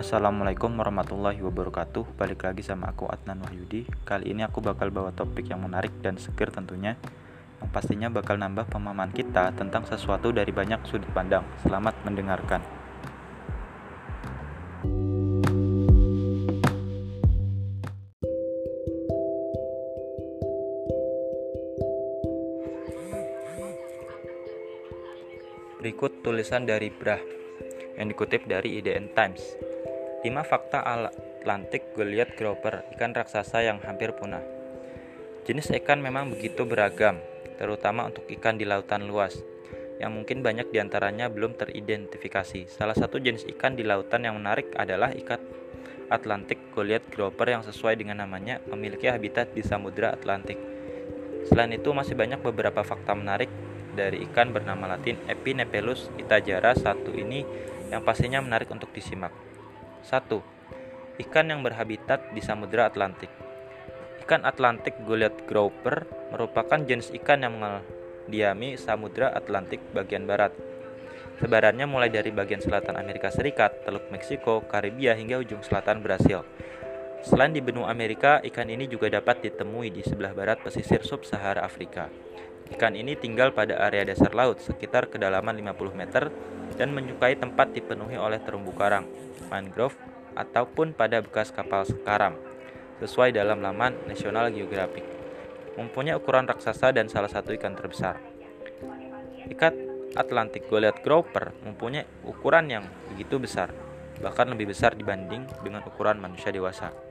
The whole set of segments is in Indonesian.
Assalamualaikum warahmatullahi wabarakatuh. Balik lagi sama aku Adnan Wahyudi. Kali ini aku bakal bawa topik yang menarik dan seger tentunya Yang pastinya bakal nambah pemahaman kita tentang sesuatu dari banyak sudut pandang. Selamat mendengarkan. Berikut tulisan dari Brah yang dikutip dari IDN Times. 5 fakta Atlantik Goliath Grouper, ikan raksasa yang hampir punah. Jenis ikan memang begitu beragam, terutama untuk ikan di lautan luas, yang mungkin banyak di antaranya belum teridentifikasi. Salah satu jenis ikan di lautan yang menarik adalah ikan Atlantik Goliath Grouper yang sesuai dengan namanya memiliki habitat di Samudra Atlantik. Selain itu masih banyak beberapa fakta menarik dari ikan bernama latin Epinephelus itajara satu ini yang pastinya menarik untuk disimak. 1. Ikan yang berhabitat di Samudra Atlantik. Ikan Atlantik Goliath Grouper merupakan jenis ikan yang mendiami Samudra Atlantik bagian barat. Sebarannya mulai dari bagian selatan Amerika Serikat, Teluk Meksiko, Karibia hingga ujung selatan Brasil. Selain di benua Amerika, ikan ini juga dapat ditemui di sebelah barat pesisir sub-Sahara Afrika. Ikan ini tinggal pada area dasar laut sekitar kedalaman 50 meter dan menyukai tempat dipenuhi oleh terumbu karang, mangrove, ataupun pada bekas kapal karam, sesuai dalam laman National Geographic. Mempunyai ukuran raksasa dan salah satu ikan terbesar. Ikat Atlantic Goliath Grouper mempunyai ukuran yang begitu besar, bahkan lebih besar dibanding dengan ukuran manusia dewasa.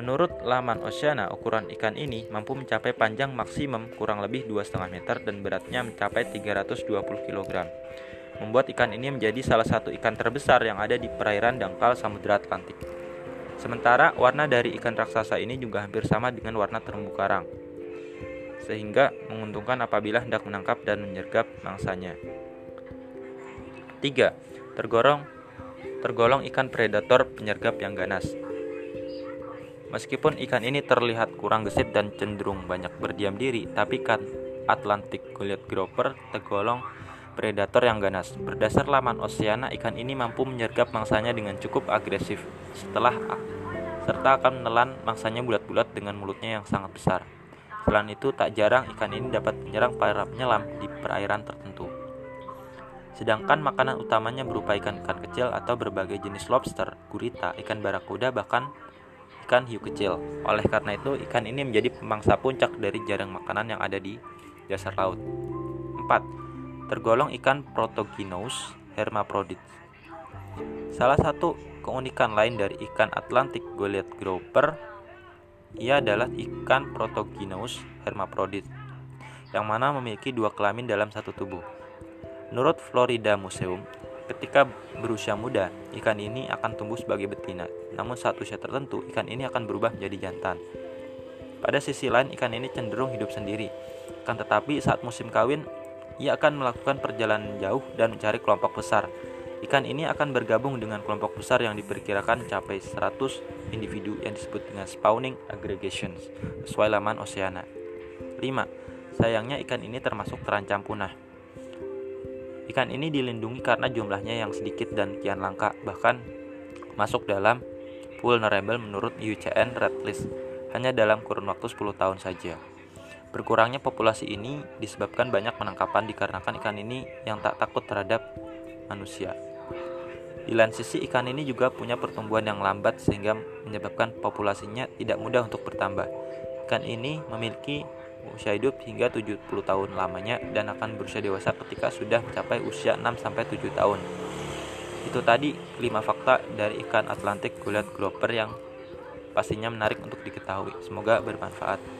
Menurut laman Oceana, ukuran ikan ini mampu mencapai panjang maksimum kurang lebih 2,5 meter dan beratnya mencapai 320 kg. Membuat ikan ini menjadi salah satu ikan terbesar yang ada di perairan dangkal Samudra Atlantik. Sementara warna dari ikan raksasa ini juga hampir sama dengan warna terumbu karang, sehingga menguntungkan apabila hendak menangkap dan menyergap mangsanya. 3. Tergolong tergolong ikan predator penyergap yang ganas. Meskipun ikan ini terlihat kurang gesit dan cenderung banyak berdiam diri, tapi ikan Atlantic Goliath Grouper tergolong predator yang ganas. Berdasar laman Oceana, ikan ini mampu menyergap mangsanya dengan cukup agresif setelah serta akan menelan mangsanya bulat-bulat dengan mulutnya yang sangat besar. Selain itu, tak jarang ikan ini dapat menyerang para penyelam di perairan tertentu. Sedangkan makanan utamanya berupa ikan-ikan kecil atau berbagai jenis lobster, gurita, ikan barakuda, bahkan ikan hiu kecil. Oleh karena itu, ikan ini menjadi pemangsa puncak dari jaring makanan yang ada di dasar laut. 4. Tergolong ikan Protogynous hermaphrodites. Salah satu keunikan lain dari ikan Atlantic Goliath Grouper ia adalah ikan Protogynous hermaphrodites yang mana memiliki dua kelamin dalam satu tubuh. Menurut Florida Museum, Ketika berusia muda, ikan ini akan tumbuh sebagai betina. Namun saat usia tertentu, ikan ini akan berubah menjadi jantan. Pada sisi lain, ikan ini cenderung hidup sendiri. Kan tetapi saat musim kawin, ia akan melakukan perjalanan jauh dan mencari kelompok besar. Ikan ini akan bergabung dengan kelompok besar yang diperkirakan mencapai 100 individu yang disebut dengan spawning aggregations, sesuai laman Oceana. 5. Sayangnya ikan ini termasuk terancam punah. Ikan ini dilindungi karena jumlahnya yang sedikit dan kian langka, bahkan masuk dalam vulnerable menurut IUCN Red List hanya dalam kurun waktu 10 tahun saja. Berkurangnya populasi ini disebabkan banyak penangkapan dikarenakan ikan ini yang tak takut terhadap manusia. Di lain sisi, ikan ini juga punya pertumbuhan yang lambat sehingga menyebabkan populasinya tidak mudah untuk bertambah. Ikan ini memiliki usia hidup hingga 70 tahun lamanya dan akan berusia dewasa ketika sudah mencapai usia 6-7 tahun. Itu tadi 5 fakta dari ikan Atlantik Goliath Grouper yang pastinya menarik untuk diketahui. Semoga bermanfaat.